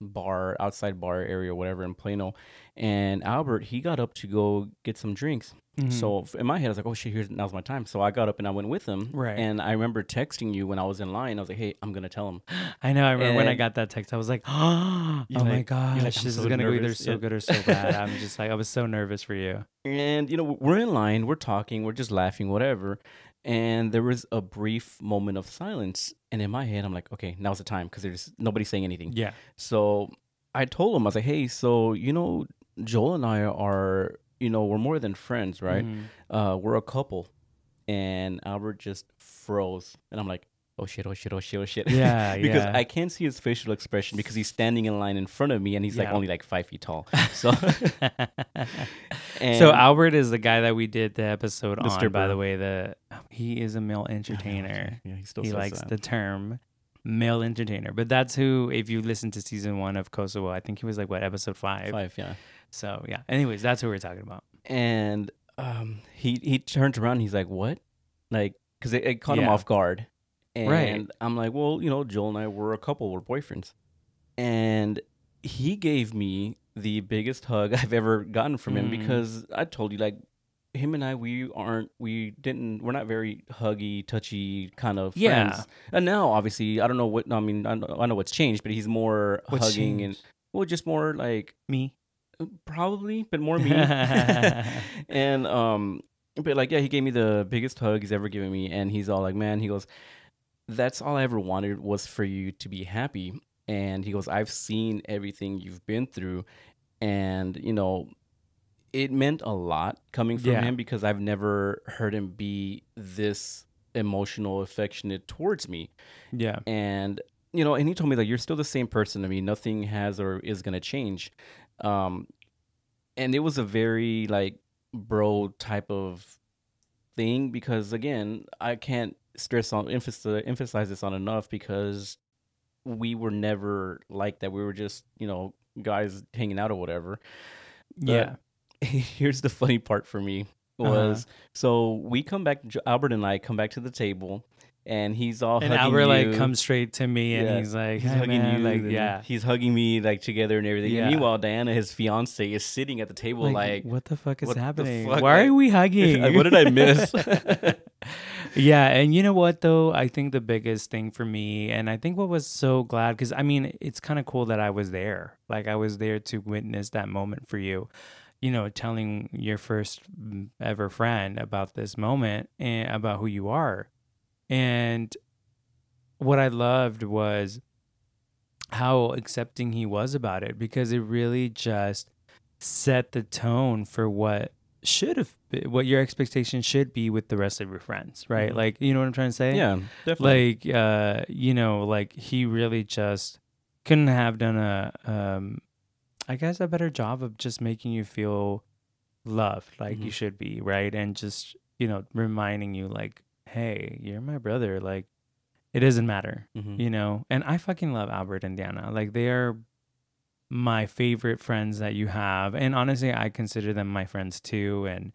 bar, outside bar area, whatever in Plano. And Albert, he got up to go get some drinks. Mhm. So in my head, I was like, "Oh shit, here's now's my time." So I got up and I went with him. Right. And I remember texting you when I was in line. I was like, "Hey, I'm gonna tell him." I know. I remember when I got that text. I was like, "Oh You're my like- gosh, like, this "I'm is gonna go either so Yeah. good or so bad." I'm just like, I was so nervous for you. And you know, we're in line, we're talking, we're just laughing, whatever. And there was a brief moment of silence. And in my head, I'm like, "Okay, now's the time," because there's nobody saying anything. Yeah. So I told him, I was like, "Hey, so you know, Joel and I are, you know, we're more than friends, right? Mhm. uh, we're a couple. And Albert just froze. And I'm like, oh shit, oh shit, oh shit, oh shit. Yeah, because yeah. I can't see his facial expression because he's standing in line in front of me and he's like only like five feet tall. So, and so Albert is the guy that we did the episode on. By the way, the he is a male entertainer. Yeah, he still he likes that. the term male entertainer, but that's who. If you listen to season one of Kosovo, I think he was like what episode five. five, yeah. So yeah. Anyways, that's who we're talking about. And um, he he turns around. And he's like, "What?" Like, because it, it caught him off guard. And Right. I'm like, "Well, you know, Joel and I were a couple. We're boyfriends." And he gave me the biggest hug I've ever gotten from him Mm. because I told you, like, him and I, we aren't, we didn't, we're not very huggy, touchy kind of Yeah. friends. And now, obviously, I don't know what. I mean, I know, I know what's changed, but he's more What's hugging and well, just more like Me. probably, but more me. and um, but like yeah, he gave me the biggest hug he's ever given me, and he's all like, man, he goes, that's all I ever wanted was for you to be happy, and he goes, I've seen everything you've been through, and you know. It meant a lot coming from Yeah. him because I've never heard him be this emotional, affectionate towards me Yeah. and you know and he told me that you're still the same person to me nothing has or is going to change um and it was a very like bro type of thing because again i can't stress on emphasize, emphasize this on enough because we were never like that we were just you know guys hanging out or whatever But Yeah. here's the funny part for me Uh-huh. was so we come back albert and i come back to the table and he's all And Albert like you. comes straight to me and Yeah. he's like, he's "Hey, hugging man," you like yeah. he's hugging me like together and everything Yeah. meanwhile diana his fiance is sitting at the table like, what the fuck is happening? fuck? Why are we hugging? what did i miss yeah, and you know what though? I think the biggest thing for me, and I think what was so glad because I mean, it's kind of cool that I was there. Like I was there to witness that moment for you. You know, telling your first mm, ever friend about this moment and about who you are. And what I loved was how accepting he was about it because it really just set the tone for what should have been, what your expectation should be with the rest of your friends, right? Mhm. Like, you know what I'm trying to say? yeah definitely Like, uh, you know, like he really just couldn't have done a, um, I guess, a better job of just making you feel loved, like you Mhm. should be, right? And just, you know, reminding you, like, hey, you're my brother. Like, it doesn't matter Mhm. you know and i fucking love albert and diana like they are my favorite friends that you have and honestly i consider them my friends too and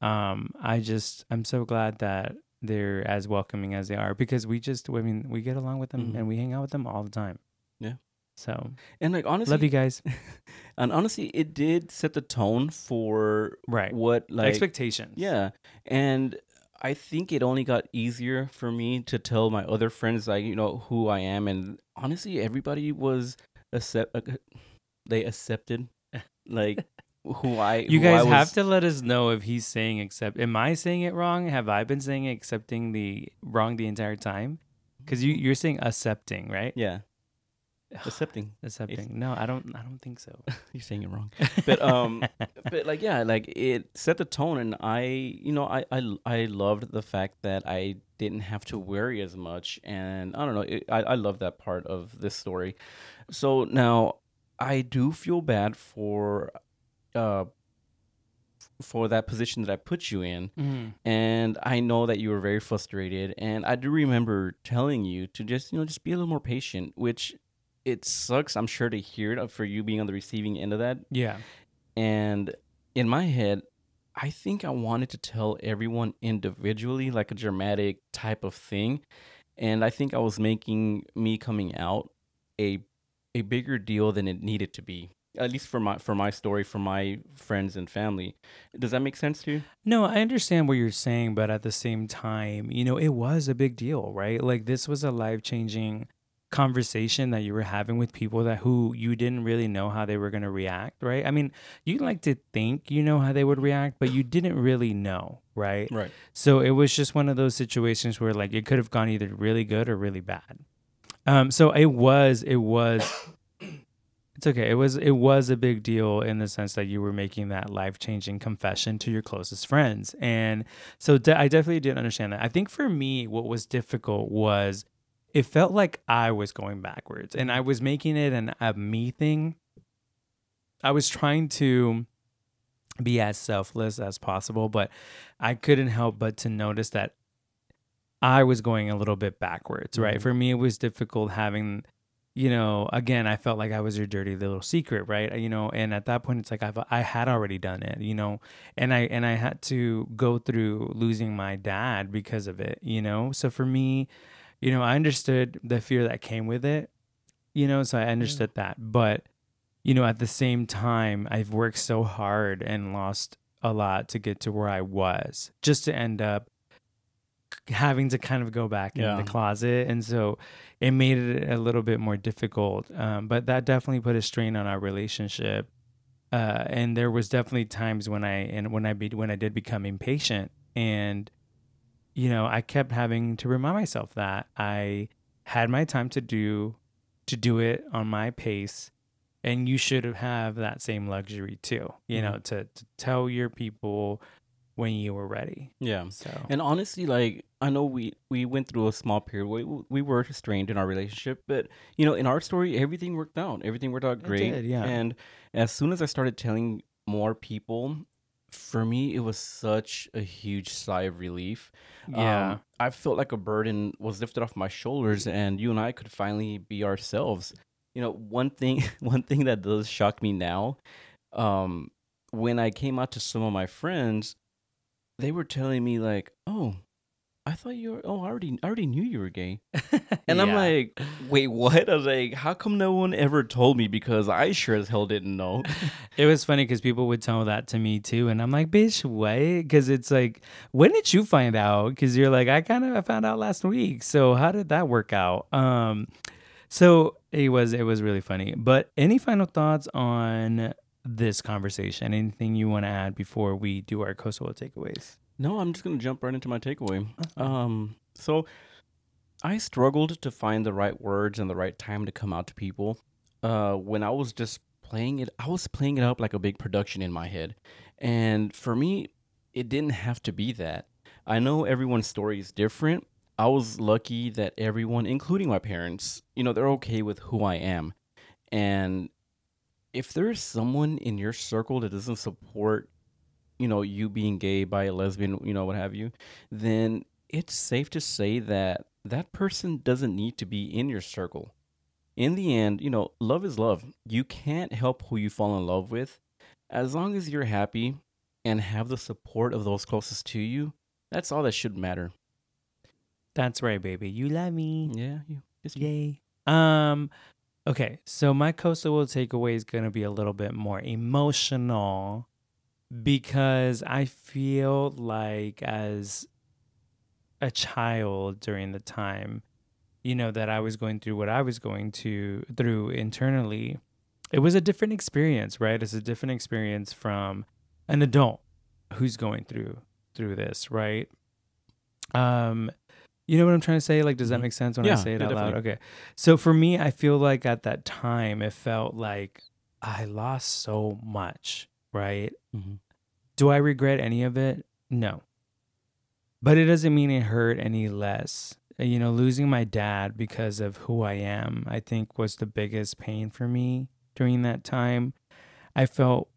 um i just i'm so glad that they're as welcoming as they are because we just i mean we get along with them Mhm. and we hang out with them all the time Yeah. so and like honestly love you guys and honestly it did set the tone for right what like expectations Yeah. And I think it only got easier for me to tell my other friends like, you know, who I am and honestly everybody was accept they accepted like who I you who I guys have was- to let us know if he's saying accept am i saying it wrong have i been saying accepting the wrong the entire time because you you're saying accepting right Yeah. Accepting. accepting no i don't i don't think so You're saying it wrong. But um but like yeah, like it set the tone and I you know, I I I loved the fact that I didn't have to worry as much and I don't know, it, I I love that part of this story. So now I do feel bad for uh for that position that I put you in. Mhm. and I know that you were very frustrated. And I do remember telling you to just you know just be a little more patient which it sucks I'm sure to hear it for you being on the receiving end of that. Yeah. And in my head I think I wanted to tell everyone individually like a dramatic type of thing. And I think I was making me coming out a a bigger deal than it needed to be. At least for my for my story, for my friends and family. Does that make sense to you? No, I understand what you're saying, but at the same time, you know, it was a big deal, right? Like this was a life changing conversation that you were having with people that who you didn't really know how they were going to react, right? I mean, you like to think you know how they would react, but you didn't really know, right? Right. So it was just one of those situations where like it could have gone either really good or really bad. Um so it was it was it's okay. It was it was a big deal in the sense that you were making that life-changing confession to your closest friends. And so de- I definitely didn't understand that. I think for me what was difficult was it felt like I was going backwards and I was making it an a me thing. I was trying to be as selfless as possible, but I couldn't help but to notice that I was going a little bit backwards, right? Mhm. For me, it was difficult having, you know, again, I felt like I was your dirty little secret, right? You know, and at that point, it's like I've I had already done it, you know, and I and I had to go through losing my dad because of it, you know. So for me, you know, I understood the fear that came with it, you know, so I understood that, but you know, at the same time, I've worked so hard and lost a lot to get to where I was, just to end up having to kind of go back in the closet and so it made it a little bit more difficult um, but that definitely put a strain on our relationship uh, and there was definitely times when i and when i be, when i did become impatient and you know i kept having to remind myself that i had my time to do to do it on my pace and you should have that same luxury too you know to, to tell your people when you were ready Yeah. so And honestly, like I know we we went through a small period where we, we were strained in our relationship, but you know, in our story, everything worked out. Everything worked out It great. did, yeah. And as soon as I started telling more people, for me, it was such a huge sigh of relief. yeah Um, I felt like a burden was lifted off my shoulders, and you and I could finally be ourselves. You know, one thing one thing that does shock me now, um, when I came out to some of my friends, they were telling me like, "Oh, I thought you were. Oh, I already I already knew you were gay." And I'm like, "Wait, what?" I was like, "How come no one ever told me? Because I sure as hell didn't know." It was funny because people would tell that to me too, and I'm like, "Bitch, what?" Because it's like, when did you find out? Because you're like, I kind of I found out last week. So how did that work out? Um, so it was it was really funny. But any final thoughts on this conversation? Anything you want to add before we do our Kosovo takeaways? No, I'm just gonna jump right into my takeaway. Um, so I struggled to find the right words and the right time to come out to people. Uh, when I was just playing it, I was playing it up like a big production in my head, and for me, it didn't have to be that. I know everyone's story is different. I was lucky that everyone, including my parents, you know, they're okay with who I am, and if there's someone in your circle that doesn't support you know you being gay bi lesbian you know what have you then it's safe to say that that person doesn't need to be in your circle in the end you know love is love you can't help who you fall in love with as long as you're happy and have the support of those closest to you that's all that should matter That's right, baby. You love me. yeah you Yay. Um okay, so my Kosovo takeaway is going to be a little bit more emotional because I feel like as a child during the time you know that I was going through what I was going to through internally it was a different experience, right? It's a different experience from an adult who's going through through this, right? Um you know what I'm trying to say? Like, does that Mhm. make sense when I say it yeah, out loud? definitely. Okay. So for me, I feel like at that time, it felt like I lost so much, right? Mhm. Do I regret any of it? No. But it doesn't mean it hurt any less. Uh, You know, losing my dad because of who I am, I think was the biggest pain for me during that time. I felt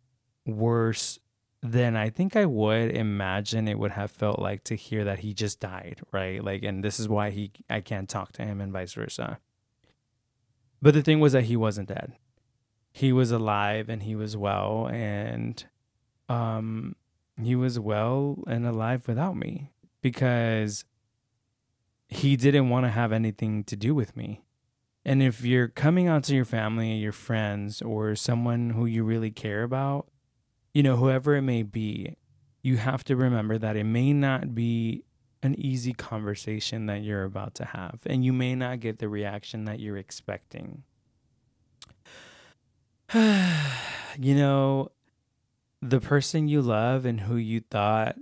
worse than I think I would imagine it would have felt like to hear that he just died, right? Like and this is why he I can't talk to him and vice versa. But the thing was that he wasn't dead. He was alive and he was well and um he was well and alive without me because he didn't want to have anything to do with me. And if you're coming out to your family, your friends, or someone who you really care about, you know, whoever it may be, you have to remember that it may not be an easy conversation that you're about to have, and you may not get the reaction that you're expecting. you know, the person you love and who you thought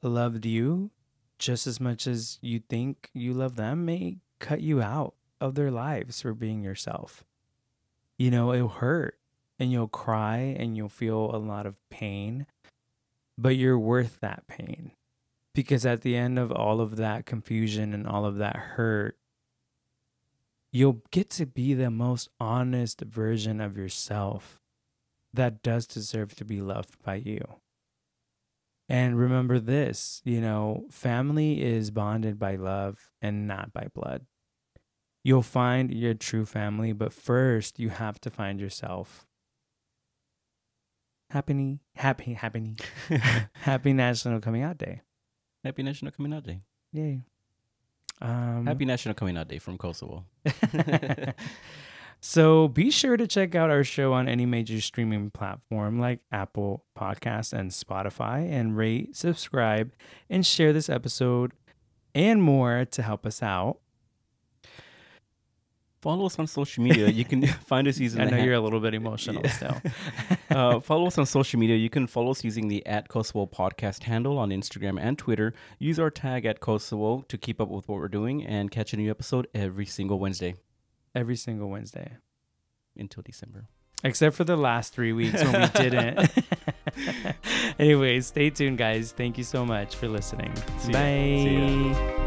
loved you just as much as you think you love them may cut you out of their lives for being yourself. You know, it'll hurt and you'll cry and you'll feel a lot of pain, but you're worth that pain. Because at the end of all of that confusion and all of that hurt, you'll get to be the most honest version of yourself that does deserve to be loved by you. And remember this you know, family is bonded by love and not by blood. You'll find your true family, but first you have to find yourself. Happy, happy, happy, happy National Coming Out Day. Happy National Coming Out Day. Yay. Um, Happy National Coming Out Day from Kosovo. so be sure to check out our show on any major streaming platform like Apple Podcasts and Spotify and rate, subscribe, and share this episode and more to help us out. Follow us on social media. You can find us using I know ha- you're a little bit emotional still. uh, follow us on social media. You can follow us using the at Kosovo podcast handle on Instagram and Twitter. Use our tag at Kosovo to keep up with what we're doing and catch a new episode every single Wednesday Every single Wednesday. until December. Except for the last three weeks when we didn't. Anyways, stay tuned, guys. Thank you so much for listening. See. Bye.